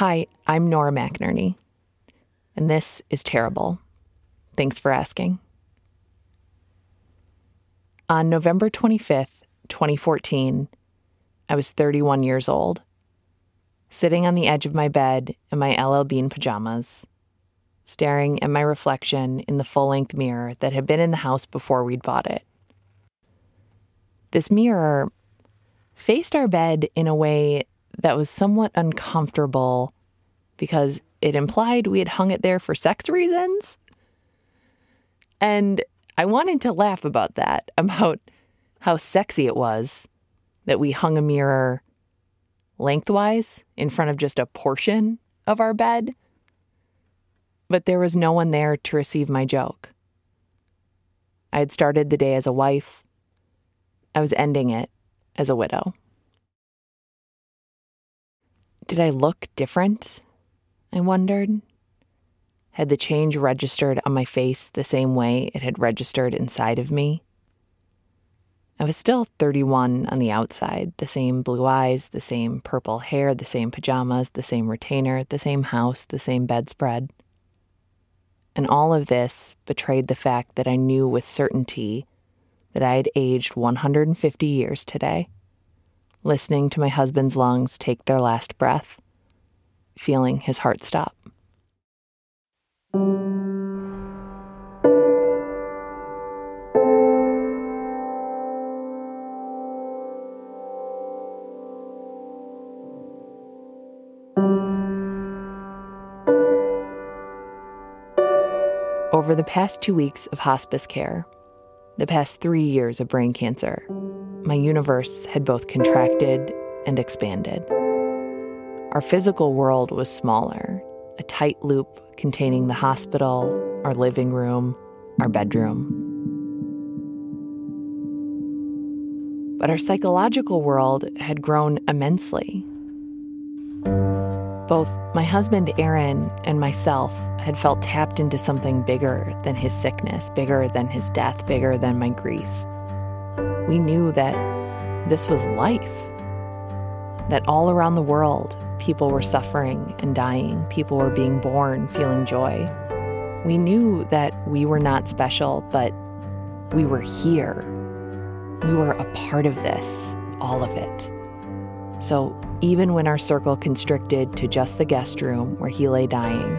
Hi, I'm Nora McInerney, and this is terrible. Thanks for asking. On November 25th, 2014, I was 31 years old, sitting on the edge of my bed in my LL Bean pajamas, staring at my reflection in the full length mirror that had been in the house before we'd bought it. This mirror faced our bed in a way that was somewhat uncomfortable because it implied we had hung it there for sex reasons. And I wanted to laugh about that, about how sexy it was that we hung a mirror lengthwise in front of just a portion of our bed. But there was no one there to receive my joke. I had started the day as a wife. I was ending it as a widow. Did I look different? I wondered. Had the change registered on my face the same way it had registered inside of me? I was still 31 on the outside the same blue eyes, the same purple hair, the same pajamas, the same retainer, the same house, the same bedspread. And all of this betrayed the fact that I knew with certainty that I had aged 150 years today listening to my husband's lungs take their last breath, feeling his heart stop. Over the past two weeks of hospice care, the past three years of brain cancer, my universe had both contracted and expanded. Our physical world was smaller, a tight loop containing the hospital, our living room, our bedroom. But our psychological world had grown immensely. Both my husband Aaron and myself had felt tapped into something bigger than his sickness, bigger than his death, bigger than my grief we knew that this was life, that all around the world, people were suffering and dying, people were being born feeling joy. We knew that we were not special, but we were here. We were a part of this, all of it. So even when our circle constricted to just the guest room where he lay dying,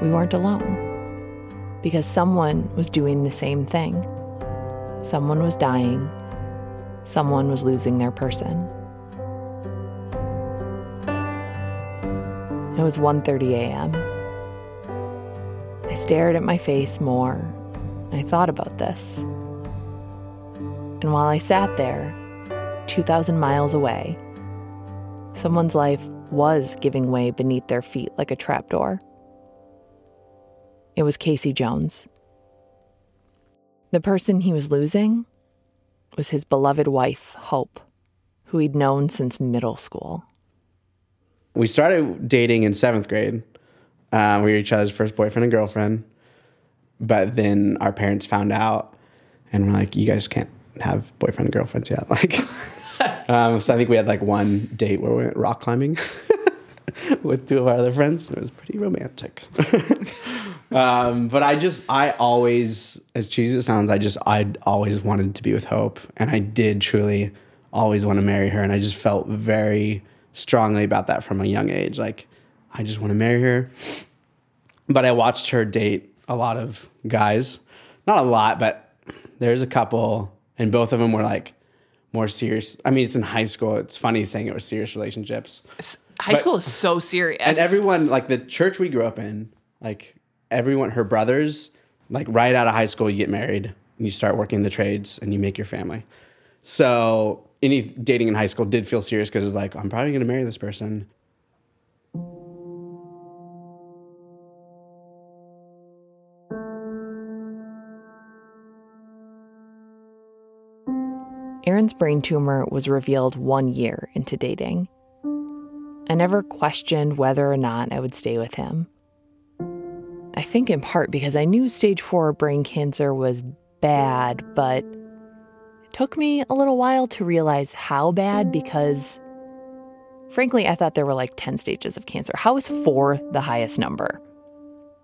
we weren't alone because someone was doing the same thing. Someone was dying. Someone was losing their person. It was 1:30 a.m. I stared at my face more. I thought about this. And while I sat there, 2,000 miles away, someone's life was giving way beneath their feet like a trapdoor. It was Casey Jones. The person he was losing was his beloved wife, Hope, who he'd known since middle school. We started dating in seventh grade. Um, we were each other's first boyfriend and girlfriend. But then our parents found out and were like, you guys can't have boyfriend and girlfriends yet. Like, um, so I think we had like one date where we went rock climbing with two of our other friends. It was pretty romantic. Um, but I just, I always, as cheesy as it sounds, I just, I always wanted to be with Hope, and I did truly always want to marry her, and I just felt very strongly about that from a young age. Like, I just want to marry her. But I watched her date a lot of guys, not a lot, but there's a couple, and both of them were like more serious. I mean, it's in high school. It's funny saying it was serious relationships. High but, school is so serious. And everyone, like the church we grew up in, like everyone, her brothers, like right out of high school, you get married and you start working the trades and you make your family. So any dating in high school did feel serious because it's like, I'm probably going to marry this person. Aaron's brain tumor was revealed one year into dating. I never questioned whether or not I would stay with him. I think in part because I knew stage four brain cancer was bad, but it took me a little while to realize how bad because Frankly, I thought there were like 10 stages of cancer. How is four the highest number?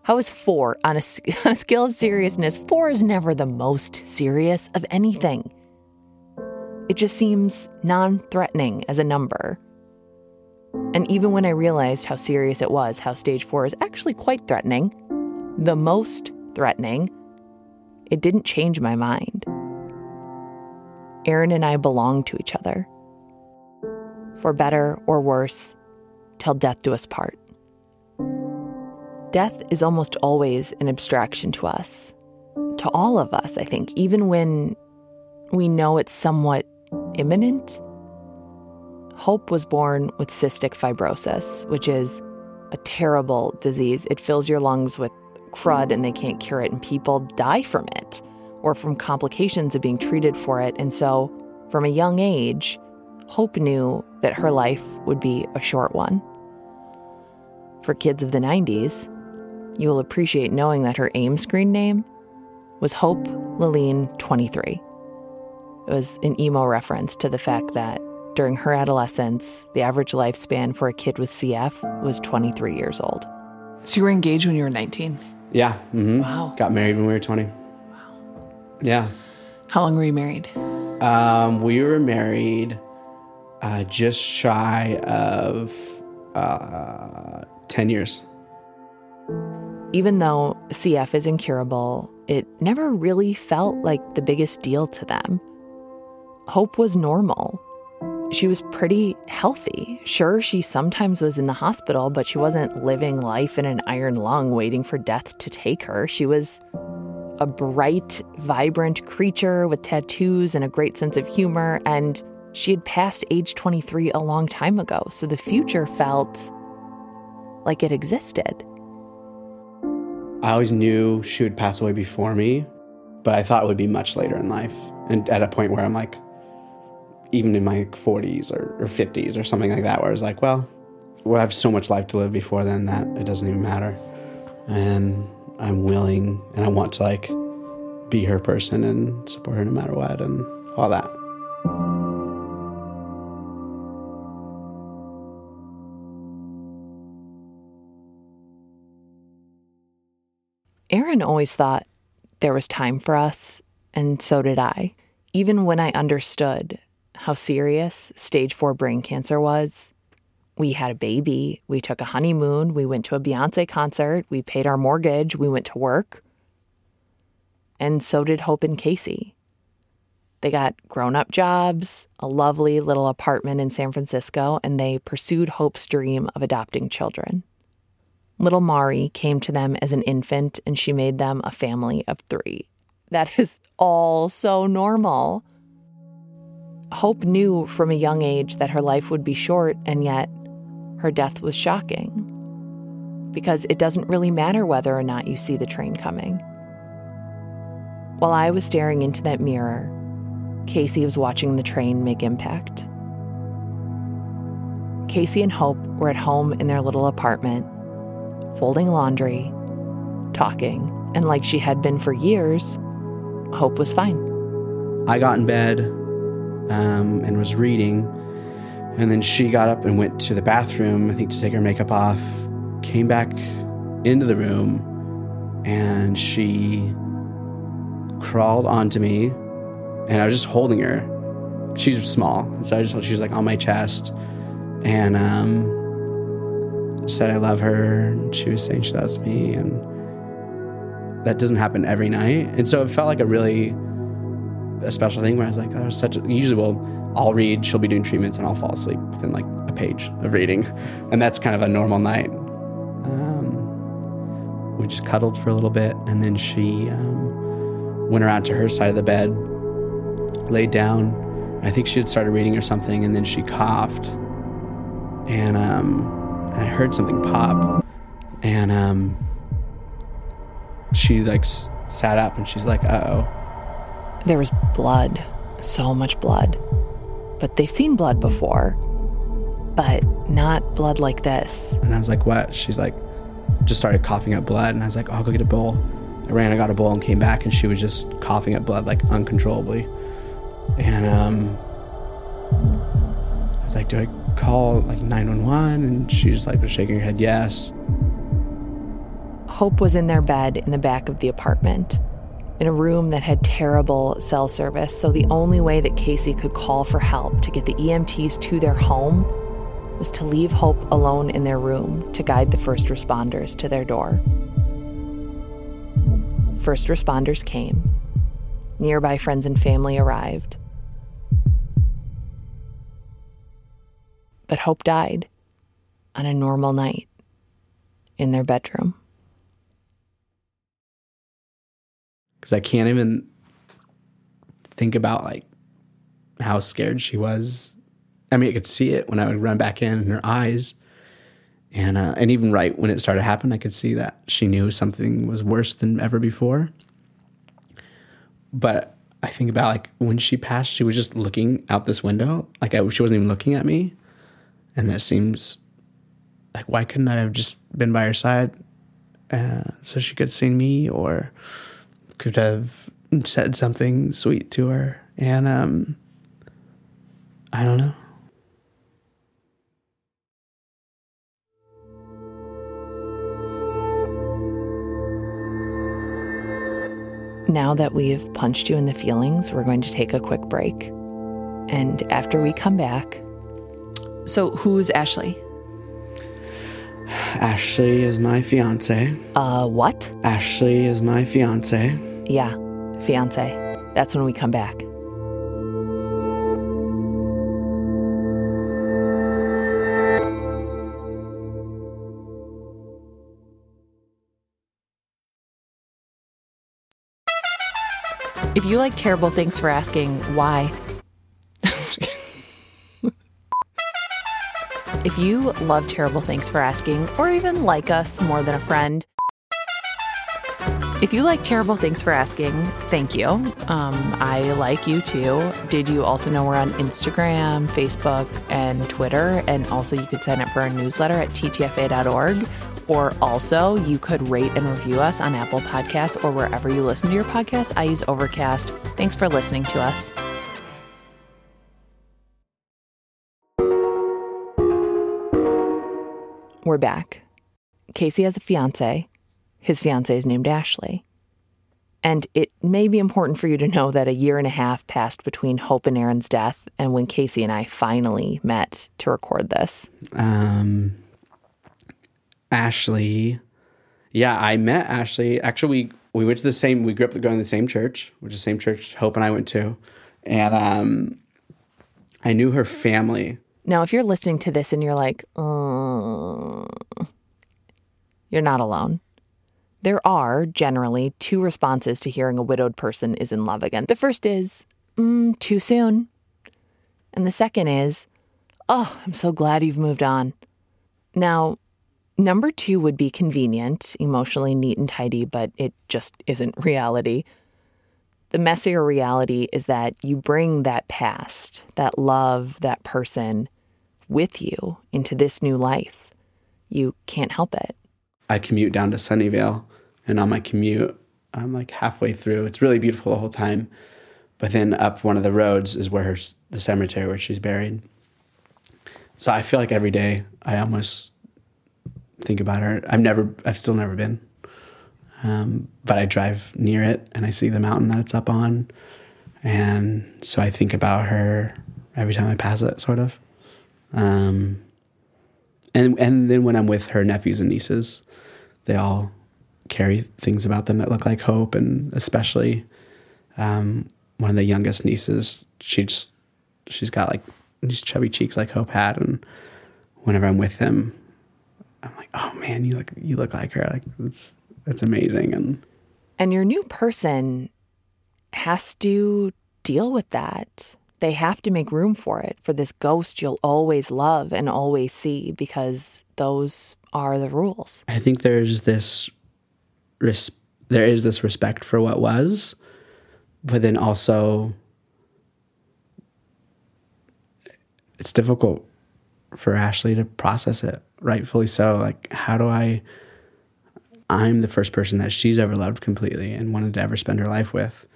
How is four on a, on a scale of seriousness? Four is never the most serious of anything. It just seems non threatening as a number. And even when I realized how serious it was, how stage four is actually quite threatening, the most threatening, it didn't change my mind. Aaron and I belong to each other. For better or worse, till death do us part. Death is almost always an abstraction to us, to all of us, I think, even when we know it's somewhat imminent. Hope was born with cystic fibrosis, which is a terrible disease. It fills your lungs with crud and they can't cure it, and people die from it or from complications of being treated for it. And so, from a young age, Hope knew that her life would be a short one. For kids of the 90s, you will appreciate knowing that her AIM screen name was Hope Laline 23. It was an emo reference to the fact that during her adolescence, the average lifespan for a kid with CF was 23 years old. So you were engaged when you were 19? Yeah. Mm-hmm. Wow. Got married when we were 20. Wow. Yeah. How long were you married? Um, we were married uh, just shy of uh, 10 years. Even though CF is incurable, it never really felt like the biggest deal to them. Hope was normal. She was pretty healthy. Sure, she sometimes was in the hospital, but she wasn't living life in an iron lung waiting for death to take her. She was a bright, vibrant creature with tattoos and a great sense of humor, and she had passed age 23 a long time ago, so the future felt like it existed. I always knew she would pass away before me, but I thought it would be much later in life. And at a point where I'm like, even in my 40s or, or 50s or something like that, where I was like, well, we have so much life to live before then that it doesn't even matter. And I'm willing and I want to like be her person and support her no matter what and all that. Aaron always thought there was time for us, and so did I. Even when I understood how serious stage four brain cancer was, we had a baby, we took a honeymoon, we went to a Beyonce concert, we paid our mortgage, we went to work. And so did Hope and Casey. They got grown up jobs, a lovely little apartment in San Francisco, and they pursued Hope's dream of adopting children. Little Mari came to them as an infant and she made them a family of three. That is all so normal. Hope knew from a young age that her life would be short, and yet her death was shocking. Because it doesn't really matter whether or not you see the train coming. While I was staring into that mirror, Casey was watching the train make impact. Casey and Hope were at home in their little apartment folding laundry, talking, and like she had been for years, Hope was fine. I got in bed um, and was reading, and then she got up and went to the bathroom, I think to take her makeup off, came back into the room, and she crawled onto me, and I was just holding her. She's small, so I just she was like on my chest, and um, said I love her, and she was saying she loves me, and that doesn't happen every night. And so it felt like a really a special thing where I was like, oh, was such a, usually well, I'll read, she'll be doing treatments, and I'll fall asleep within like a page of reading. And that's kind of a normal night. Um, we just cuddled for a little bit, and then she um, went around to her side of the bed, laid down. I think she had started reading or something, and then she coughed. And um, and I heard something pop, and um, she like s- sat up and she's like, "Uh oh." There was blood, so much blood. But they've seen blood before, but not blood like this. And I was like, "What?" She's like, just started coughing up blood, and I was like, oh, "I'll go get a bowl." I ran, I got a bowl, and came back, and she was just coughing up blood like uncontrollably. And um, I was like, "Do I call like 911? And she just like was shaking her head, yes. Hope was in their bed in the back of the apartment, in a room that had terrible cell service. So the only way that Casey could call for help to get the EMTs to their home was to leave Hope alone in their room to guide the first responders to their door. First responders came. Nearby friends and family arrived. But Hope died on a normal night in their bedroom. Because I can't even think about like how scared she was. I mean, I could see it when I would run back in, in her eyes. And, uh, and even right when it started happening, I could see that she knew something was worse than ever before. But I think about like when she passed, she was just looking out this window. Like I, she wasn't even looking at me. And that seems like, why couldn't I have just been by her side uh, so she could seen me or could have said something sweet to her? And um, I don't know. Now that we've punched you in the feelings, we're going to take a quick break. And after we come back, So, who's Ashley? Ashley is my fiance. uh, what? Ashley is my fiance. Yeah, fiance. That's when we come back. If you like Terrible Thanks for Asking, why? if you love Terrible Thanks for Asking, or even like us more than a friend, if you like Terrible Thanks for Asking, thank you. Um, I like you too. Did you also know we're on Instagram, Facebook, and Twitter? And also, you could sign up for our newsletter at ttfa.org. Or also, you could rate and review us on Apple Podcasts or wherever you listen to your podcast. I use Overcast. Thanks for listening to us. We're back. Casey has a fiance. His fiance is named Ashley. And it may be important for you to know that a year and a half passed between Hope and Aaron's death and when Casey and I finally met to record this. Um, Ashley. Yeah, I met Ashley. Actually, we we went to the same. We grew up going to the same church, which is the same church Hope and I went to, and um, I knew her family. Now, if you're listening to this and you're like, uh, you're not alone. There are generally two responses to hearing a widowed person is in love again. The first is, mm, too soon. And the second is, oh, I'm so glad you've moved on. Now, number two would be convenient, emotionally neat and tidy, but it just isn't reality. The messier reality is that you bring that past, that love, that person with you into this new life. You can't help it. I commute down to Sunnyvale, and on my commute, I'm like halfway through. It's really beautiful the whole time, but then up one of the roads is where her the cemetery where she's buried. So I feel like every day I almost think about her. I've never, I've still never been, um, but I drive near it and I see the mountain that it's up on, and so I think about her every time I pass it, sort of. Um, and and then when I'm with her nephews and nieces, they all carry things about them that look like hope, and especially um, one of the youngest nieces, she just she's got like these chubby cheeks like Hope had, and whenever I'm with them, I'm like, oh man, you look you look like her, like that's that's amazing, and And your new person has to deal with that. They have to make room for it, for this ghost you'll always love and always see, because those are the rules. I think there's this res- there is this respect for what was, but then also it's difficult for Ashley to process it, rightfully so. Like, how do I? I'm the first person that she's ever loved completely and wanted to ever spend her life with.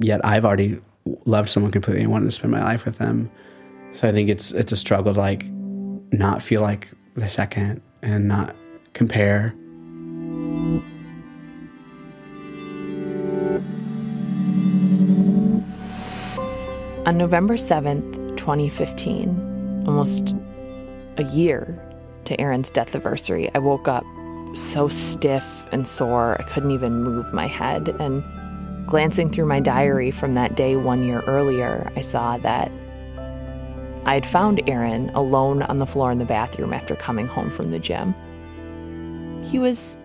Yet I've already loved someone completely and wanted to spend my life with them. So I think it's it's a struggle to like not feel like the second and not compare. On November 7th, 2015, almost a year to Aaron's death anniversary, I woke up so stiff and sore I couldn't even move my head. And glancing through my diary from that day one year earlier, I saw that I had found Aaron alone on the floor in the bathroom after coming home from the gym. He was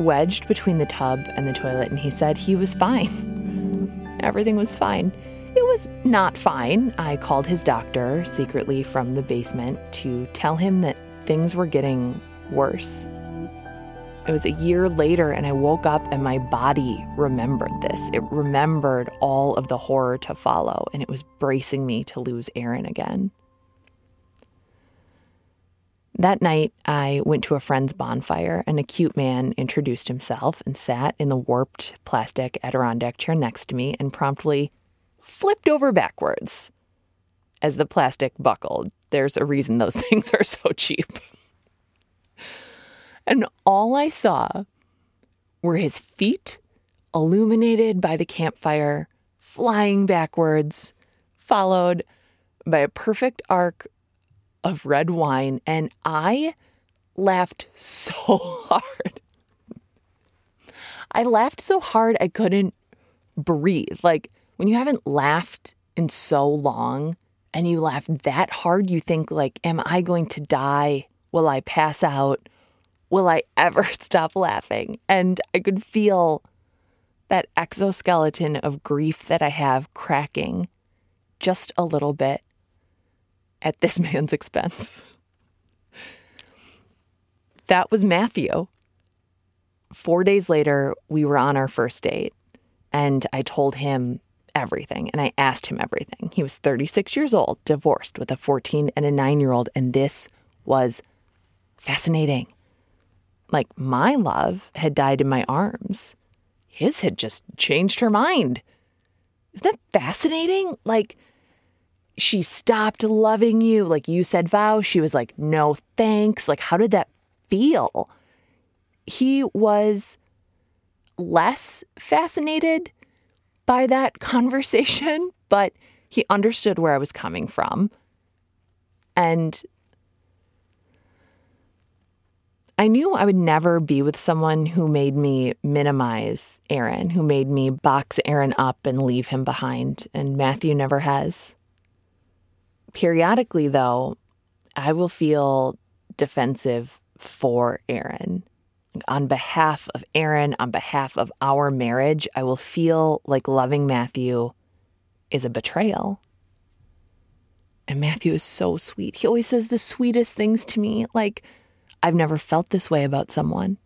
wedged between the tub and the toilet, and he said he was fine. Everything was fine. It was not fine. I called his doctor secretly from the basement to tell him that things were getting worse. It was a year later, and I woke up and my body remembered this. It remembered all of the horror to follow, and it was bracing me to lose Aaron again. That night, I went to a friend's bonfire, and a cute man introduced himself and sat in the warped plastic Adirondack chair next to me and promptly flipped over backwards as the plastic buckled. There's a reason those things are so cheap. and all I saw were his feet illuminated by the campfire, flying backwards, followed by a perfect arc of red wine. And I laughed so hard. I laughed so hard I couldn't breathe. Like, when you haven't laughed in so long and you laugh that hard, you think like, am I going to die? Will I pass out? Will I ever stop laughing? And I could feel that exoskeleton of grief that I have cracking just a little bit at this man's expense. that was Matthew. Four days later, we were on our first date, and I told him everything and I asked him everything. He was 36 years old, divorced with a 14 and a 9 year old, and this was fascinating. Like my love had died in my arms, his had just changed her mind. Isn't that fascinating? Like, she stopped loving you. Like you said, vow. She was like, no thanks. Like, how did that feel? He was less fascinated by that conversation, but he understood where I was coming from. And I knew I would never be with someone who made me minimize Aaron, who made me box Aaron up and leave him behind. And Matthew never has. Periodically, though, I will feel defensive for Aaron on behalf of Aaron, on behalf of our marriage, I will feel like loving Matthew is a betrayal. And Matthew is so sweet. He always says the sweetest things to me. Like, I've never felt this way about someone.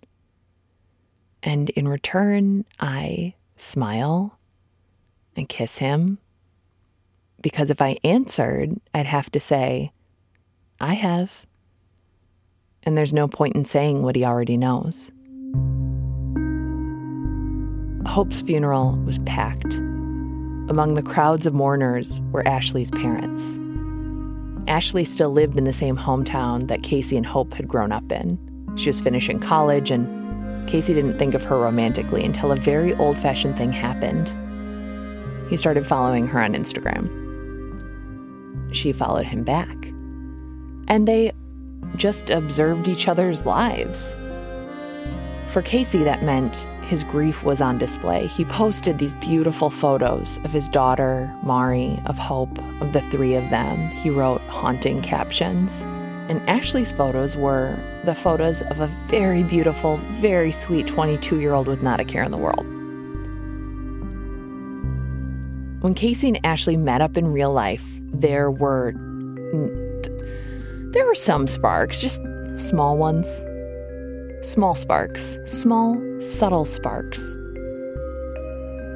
And in return, I smile and kiss him. Because if I answered, I'd have to say, I have and there's no point in saying what he already knows. Hope's funeral was packed. Among the crowds of mourners were Ashley's parents. Ashley still lived in the same hometown that Casey and Hope had grown up in. She was finishing college, and Casey didn't think of her romantically until a very old fashioned thing happened. He started following her on Instagram. She followed him back. And they just observed each other's lives. For Casey, that meant his grief was on display. He posted these beautiful photos of his daughter, Mari, of Hope, of the three of them. He wrote haunting captions. And Ashley's photos were the photos of a very beautiful, very sweet 22 year old with not a care in the world. When Casey and Ashley met up in real life, there were there were some sparks, just small ones. Small sparks, small, subtle sparks.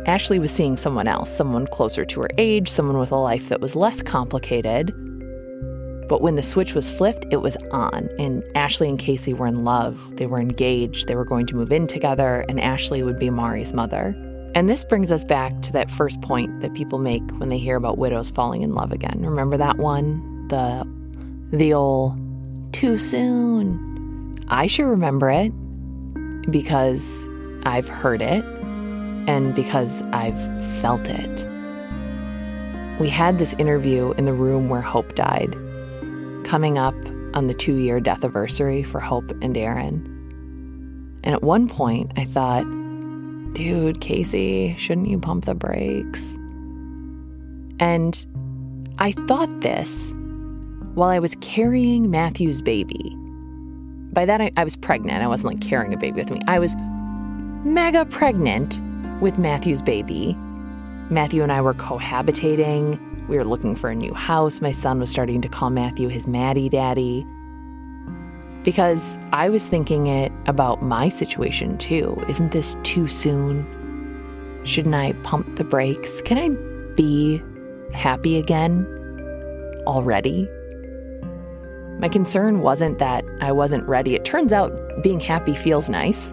Ashley was seeing someone else, someone closer to her age, someone with a life that was less complicated. But when the switch was flipped, it was on, and Ashley and Casey were in love. They were engaged, they were going to move in together, and Ashley would be Mari's mother. And this brings us back to that first point that people make when they hear about widows falling in love again. Remember that one? the the old too soon. I sure remember it because I've heard it and because I've felt it. We had this interview in the room where Hope died, coming up on the two year death anniversary for Hope and Aaron. And at one point, I thought, dude, Casey, shouldn't you pump the brakes? And I thought this while I was carrying Matthew's baby. By that, I, I, was pregnant. I wasn't like carrying a baby with me. I was mega pregnant with Matthew's baby. Matthew and I were cohabitating. We were looking for a new house. My son was starting to call Matthew his Maddie Daddy. Because I was thinking it about my situation too. Isn't this too soon? Shouldn't I pump the brakes? Can I be happy again already? My concern wasn't that I wasn't ready. It turns out being happy feels nice.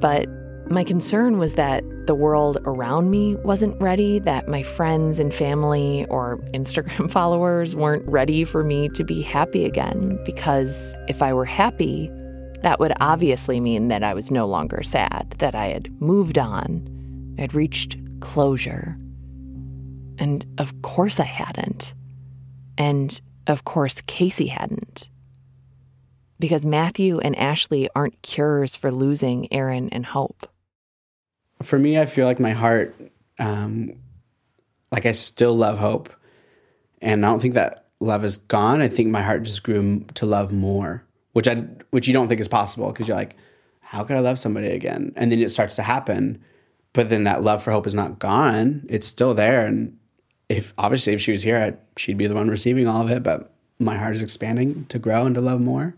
But my concern was that the world around me wasn't ready, that my friends and family or Instagram followers weren't ready for me to be happy again. Because if I were happy, that would obviously mean that I was no longer sad, that I had moved on, I'd reached closure. And of course I hadn't. And of course Casey hadn't. Because Matthew and Ashley aren't cures for losing Aaron and Hope. For me, I feel like my heart, um, like I still love Hope. And I don't think that love is gone. I think my heart just grew to love more, which I which you don't think is possible because you're like, how could I love somebody again? And then it starts to happen, but then that love for hope is not gone. It's still there, and if obviously if she was here, I'd, she'd be the one receiving all of it. But my heart is expanding to grow and to love more.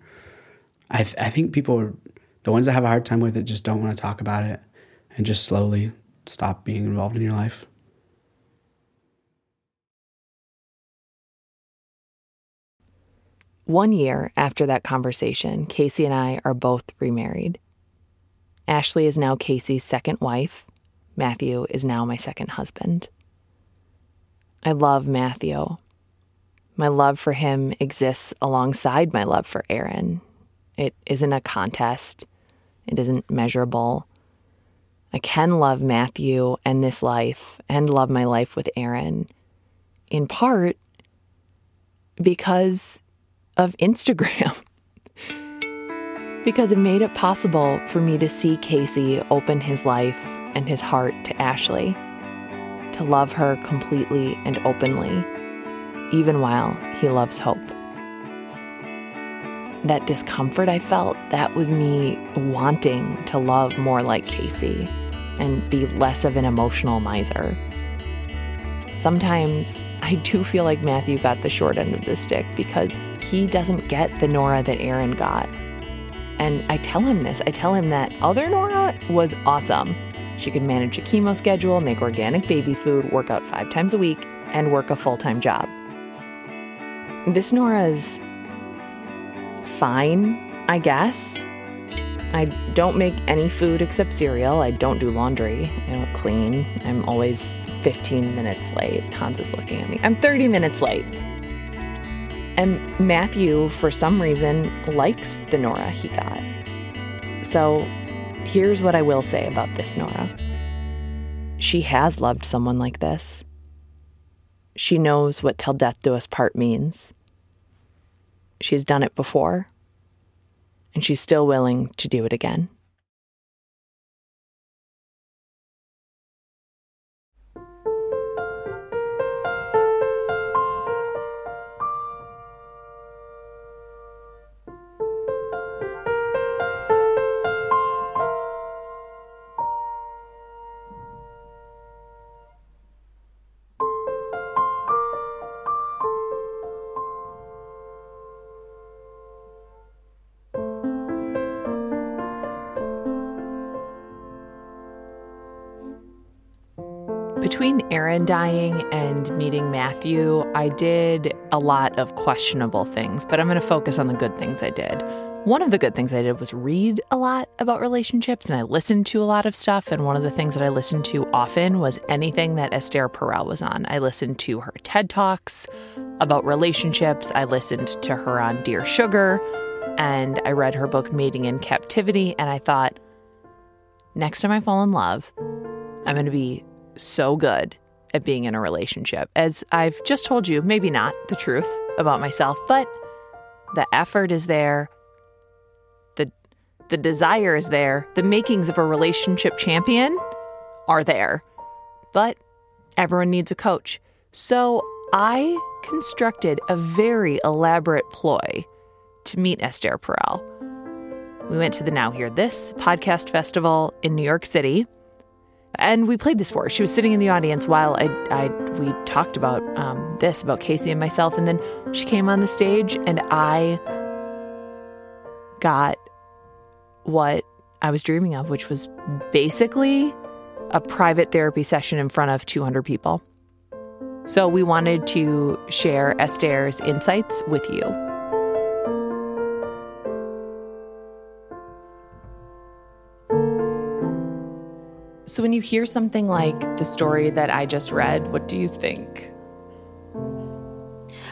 I th- I think people, the ones that have a hard time with it, just don't want to talk about it, and just slowly stop being involved in your life. One year after that conversation, Casey and I are both remarried. Ashley is now Casey's second wife. Matthew is now my second husband. I love Matthew. My love for him exists alongside my love for Aaron. It isn't a contest, it isn't measurable. I can love Matthew and this life and love my life with Aaron, in part because of Instagram. because it made it possible for me to see Casey open his life and his heart to Ashley to love her completely and openly, even while he loves Hope. That discomfort I felt, that was me wanting to love more like Casey and be less of an emotional miser. Sometimes I do feel like Matthew got the short end of the stick because he doesn't get the Nora that Aaron got. And I tell him this I tell him that other Nora was awesome. She could manage a chemo schedule, make organic baby food, work out five times a week, and work a full time job. This Nora's fine, I guess. I don't make any food except cereal. I don't do laundry. I don't clean. I'm always 15 minutes late. Hans is looking at me. I'm 30 minutes late. And Matthew, for some reason, likes the Nora he got. So Here's what I will say about this Nora she has loved someone like this. She knows what till death do us part means. She's done it before, and she's still willing to do it again. Aaron dying and meeting Matthew, I did a lot of questionable things, but I'm going to focus on the good things I did. One of the good things I did was read a lot about relationships and I listened to a lot of stuff. And one of the things that I listened to often was anything that Esther Perel was on. I listened to her TED Talks. about relationships. I listened to her on Dear Sugar and I read her book Mating in Captivity. And I thought, next time I fall in love, I'm going to be so good at being in a relationship. As I've just told you, maybe not the truth about myself, but the effort is there. The the desire is there. The makings of a relationship champion are there. But everyone needs a coach. So I constructed a very elaborate ploy to meet Esther Perel. We went to the Now Hear This podcast festival in New York City, and we played this for her. She was sitting in the audience while I, I we talked about um, this about Casey and myself, and then she came on the stage, and I got what I was dreaming of, which was basically a private therapy session in front of 200 people. So we wanted to share Esther's insights with you. So when you hear something like the story that I just read, what do you think?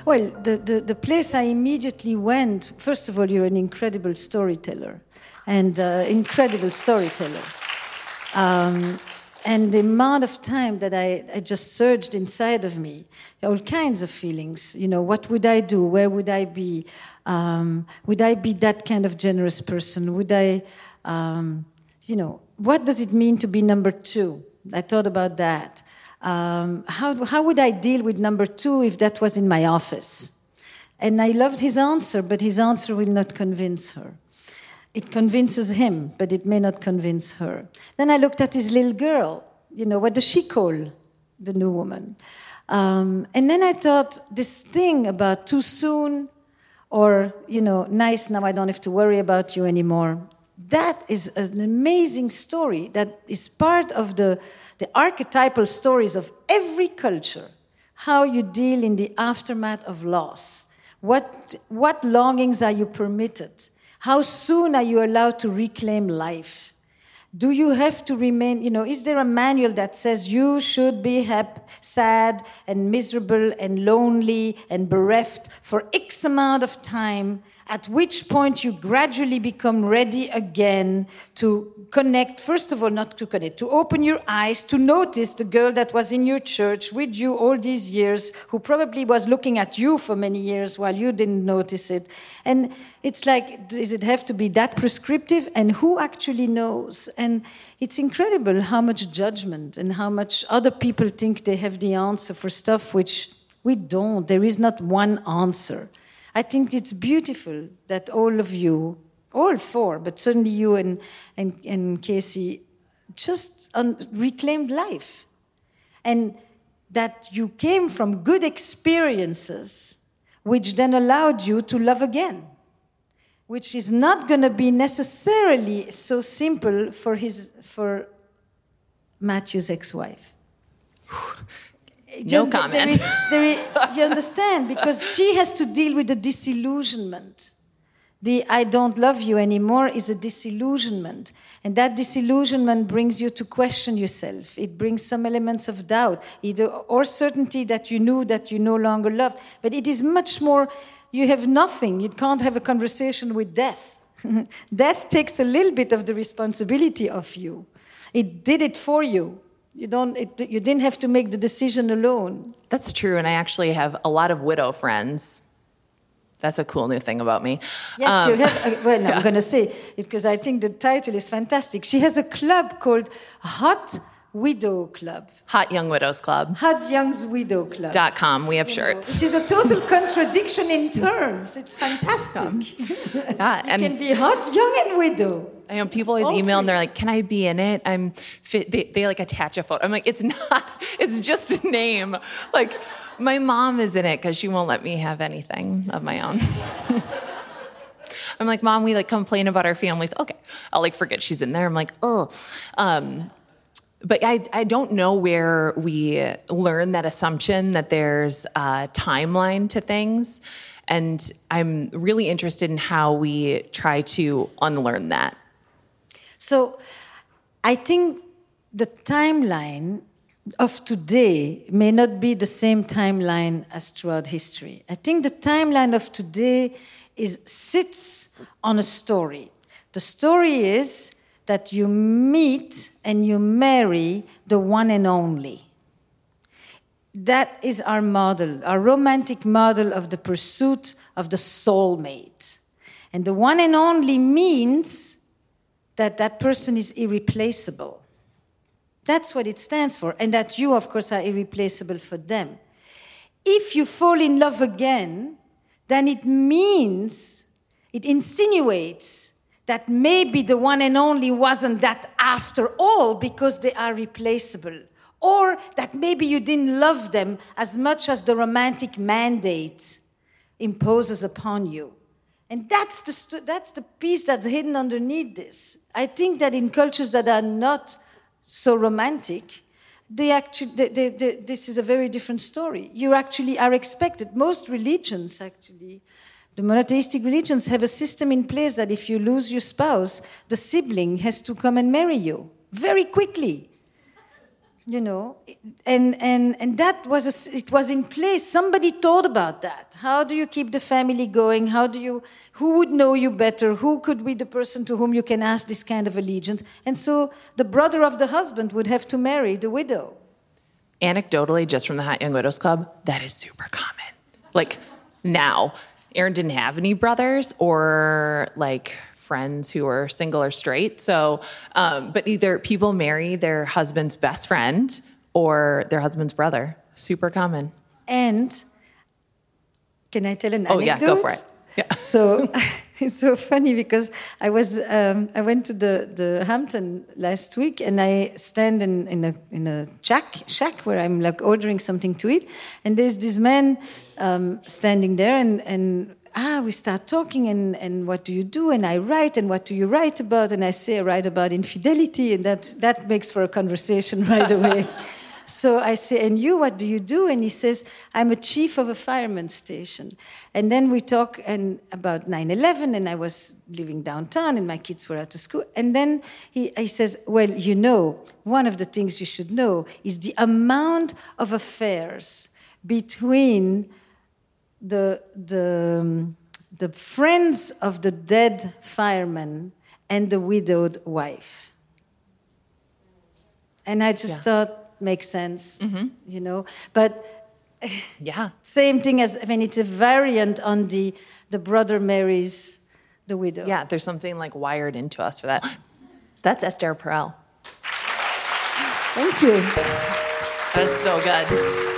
Well, the, the, the place I immediately went, first of all, you're an incredible storyteller and uh, incredible storyteller. Um, and the amount of time that I, I just surged inside of me, all kinds of feelings. You know, what would I do? Where would I be? Um, would I be that kind of generous person? Would I, um, you know, what does it mean to be number two? I thought about that. Um, how, how would I deal with number two if that was in my office? And I loved his answer, but his answer will not convince her. It convinces him, but it may not convince her. Then I looked at his little girl. You know, what does she call the new woman? Um, and then I thought this thing about too soon or, you know, nice, now I don't have to worry about you anymore. That is an amazing story that is part of the, the archetypal stories of every culture. How you deal in the aftermath of loss. What, what longings are you permitted? How soon are you allowed to reclaim life? Do you have to remain, you know, is there a manual that says you should be happy, sad and miserable and lonely and bereft for X amount of time at which point you gradually become ready again to connect, first of all, not to connect, to open your eyes, to notice the girl that was in your church with you all these years, who probably was looking at you for many years while you didn't notice it. And it's like, does it have to be that prescriptive? And who actually knows? And it's incredible how much judgment and how much other people think they have the answer for stuff which we don't. There is not one answer. I think it's beautiful that all of you, all four, but certainly you and, and, and Casey, just un- reclaimed life. And that you came from good experiences, which then allowed you to love again, which is not going to be necessarily so simple for, his, for Matthew's ex wife. No comment. There is, there is, you understand? Because she has to deal with the disillusionment. The I don't love you anymore is a disillusionment. And that disillusionment brings you to question yourself. It brings some elements of doubt, either or certainty that you knew that you no longer loved. But it is much more, you have nothing. You can't have a conversation with death. death takes a little bit of the responsibility of you. It did it for you. You don't. It, you didn't have to make the decision alone. That's true, and I actually have a lot of widow friends. That's a cool new thing about me. Yes, um, you have. Uh, well, no, yeah. I'm going to say it because I think the title is fantastic. She has a club called Hot Widow Club. Hot Young Widows Club. Hot Young's Widow Club. Dot com. We have you shirts. Know, it is a total contradiction in terms. It's fantastic. yeah, and you can be hot, young, and widow. I know people always email and they're like, "Can I be in it?" I'm fit. They, they like attach a photo. I'm like, "It's not. It's just a name." Like, my mom is in it because she won't let me have anything of my own. I'm like, "Mom, we like complain about our families." Okay, I'll like forget she's in there. I'm like, "Oh." Um, but I, I don't know where we learn that assumption that there's a timeline to things. And I'm really interested in how we try to unlearn that. So I think the timeline of today may not be the same timeline as throughout history. I think the timeline of today is sits on a story. The story is that you meet and you marry the one and only. That is our model, our romantic model of the pursuit of the soulmate. And the one and only means that that person is irreplaceable. That's what it stands for, and that you, of course, are irreplaceable for them. If you fall in love again, then it means, it insinuates that maybe the one and only wasn't that after all because they are replaceable. Or that maybe you didn't love them as much as the romantic mandate imposes upon you. And that's the, that's the piece that's hidden underneath this. I think that in cultures that are not so romantic, they actually, they, they, they, this is a very different story. You actually are expected. Most religions, actually, the monotheistic religions have a system in place that if you lose your spouse, the sibling has to come and marry you very quickly. You know, and, and, and that was, a, it was in place. Somebody thought about that. How do you keep the family going? How do you, who would know you better? Who could be the person to whom you can ask this kind of allegiance? And so the brother of the husband would have to marry the widow. Anecdotally, just from the Hot Young Widows Club, that is super common. Like now, Aaron didn't have any brothers or like friends who are single or straight. So, um, but either people marry their husband's best friend or their husband's brother. Super common. And can I tell an oh, anecdote? yeah, go for it. Yeah. So it's so funny because I was um, I went to the, the Hampton last week and I stand in, in a in a Shake Shack where I'm like ordering something to eat and there's this man um, standing there and and ah we start talking and and what do you do and I write and what do you write about and I say I write about infidelity and that that makes for a conversation right away. So I say, and you, what do you do? And he says, I'm a chief of a fireman station. And then we talk and about 9-11, and I was living downtown, and my kids were out of school. And then he, he says, well, you know, one of the things you should know is the amount of affairs between the, the, the friends of the dead fireman and the widowed wife. And I just yeah. thought, makes sense, mm-hmm. you know. But yeah, same thing as I mean, it's a variant on the the brother marries the widow. Yeah, there's something like wired into us for that. That's Esther Perel. Thank you. That's so good.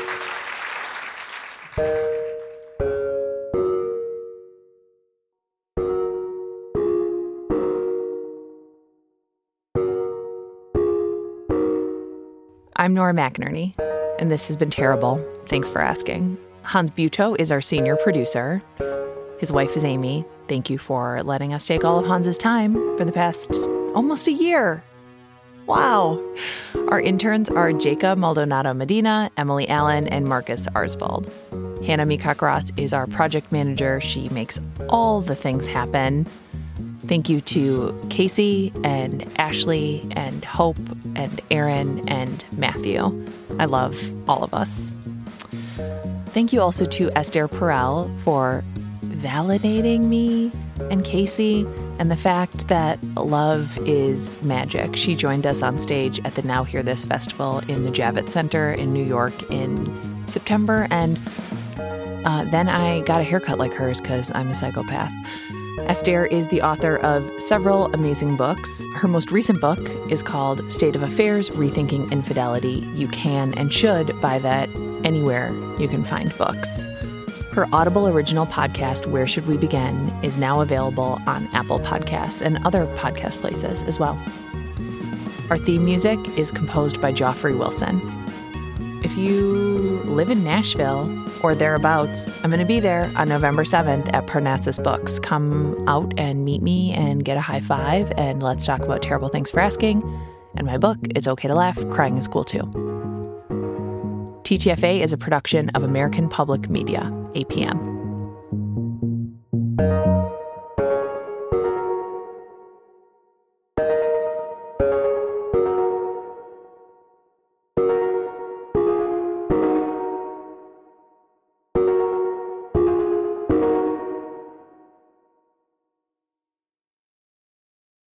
I'm Nora McInerney, and this has been terrible. Thanks for asking. Hans Buetow is our senior producer. His wife is Amy. Thank you for letting us take all of Hans's time for the past almost a year. Wow. Our interns are Jacob Maldonado Medina, Emily Allen, and Marcus Arsvold. Hannah Meacock is our project manager. She makes all the things happen. Thank you to Casey and Ashley and Hope and Aaron and Matthew. I love all of us. Thank you also to Esther Perel for validating me and Casey and the fact that love is magic. She joined us on stage at the Now Hear This festival in the Javits Center in New York in September, and uh, then I got a haircut like hers because I'm a psychopath. Esther is the author of several amazing books. Her most recent book is called State of Affairs Rethinking Infidelity. You can and should buy that anywhere you can find books. Her Audible original podcast, Where Should We Begin, is now available on Apple Podcasts and other podcast places as well. Our theme music is composed by Joffrey Wilson. If you live in Nashville or thereabouts, I'm going to be there on November 7th at Parnassus Books. Come out and meet me and get a high five, and let's talk about Terrible Thanks for Asking. And my book, It's Okay to Laugh, Crying is Cool Too. TTFA is a production of American Public Media, APM.